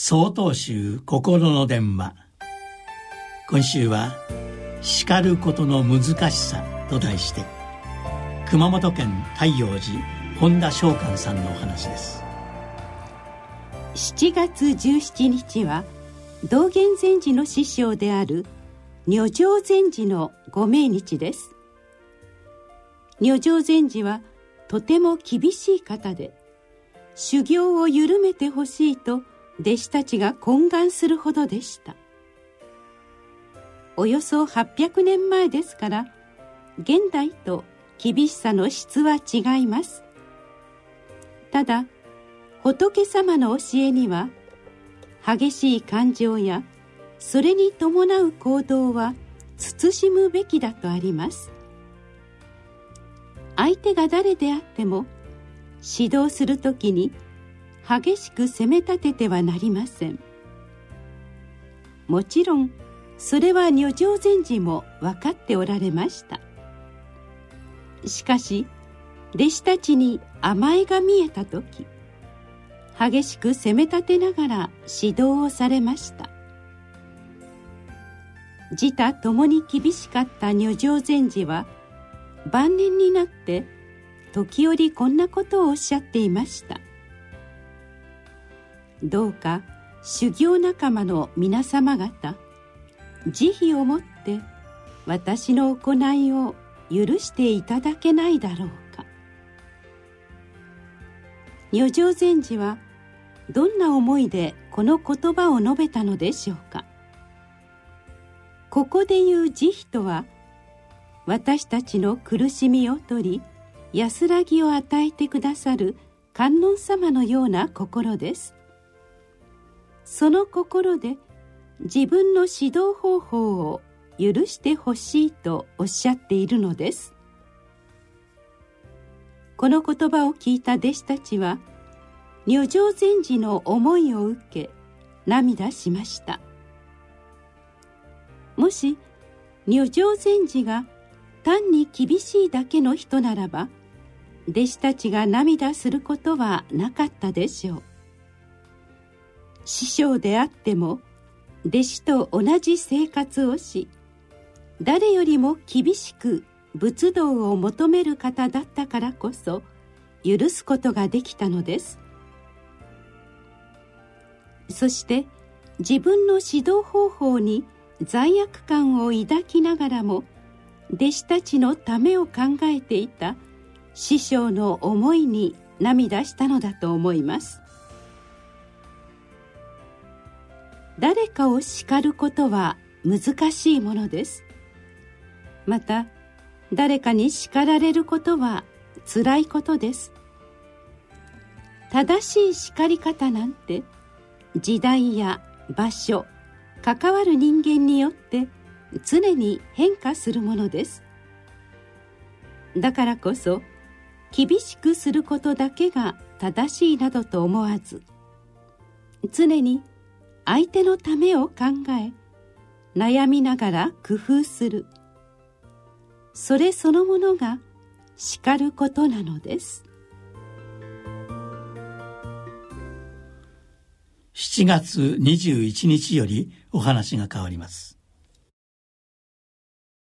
総統集心の電話。今週は「叱ることの難しさ」と題して熊本県太陽寺本田翔寛さんのお話です。7月17日は道元禅師の師匠である如上禅師のご命日です。如上禅師はとても厳しい方で修行を緩めてほしいと弟子たちが懇願するほどでした。およそ800年前ですから現代と厳しさの質は違います。ただ仏様の教えには激しい感情やそれに伴う行動は慎むべきだとあります。相手が誰であっても指導する時に激しく責め立ててはなりません。もちろんそれは如上禅師も分かっておられました。しかし弟子たちに甘えが見えた時激しく責め立てながら指導をされました。自他ともに厳しかった如上禅師は晩年になって時折こんなことをおっしゃっていました。どうか修行仲間の皆様方慈悲をもって私の行いを許していただけないだろうか。如上禅師はどんな思いでこの言葉を述べたのでしょうか。ここで言う慈悲とは私たちの苦しみを取り安らぎを与えてくださる観音様のような心です。その心で自分の指導方法を許してほしいとおっしゃっているのです。この言葉を聞いた弟子たちは如上禅師の思いを受け涙しました。もし如上禅師が単に厳しいだけの人ならば弟子たちが涙することはなかったでしょう。師匠であっても弟子と同じ生活をし誰よりも厳しく仏道を求める方だったからこそ許すことができたのです。そして自分の指導方法に罪悪感を抱きながらも弟子たちのためを考えていた師匠の思いに涙したのだと思います。誰かを叱ることは難しいものです。また誰かに叱られることはつらいことです。正しい叱り方なんて時代や場所関わる人間によって常に変化するものです。だからこそ厳しくすることだけが正しいなどと思わず常に相手のためを考え悩みながら工夫する。それそのものが叱ることなのです。7月21日よりお話が変わります。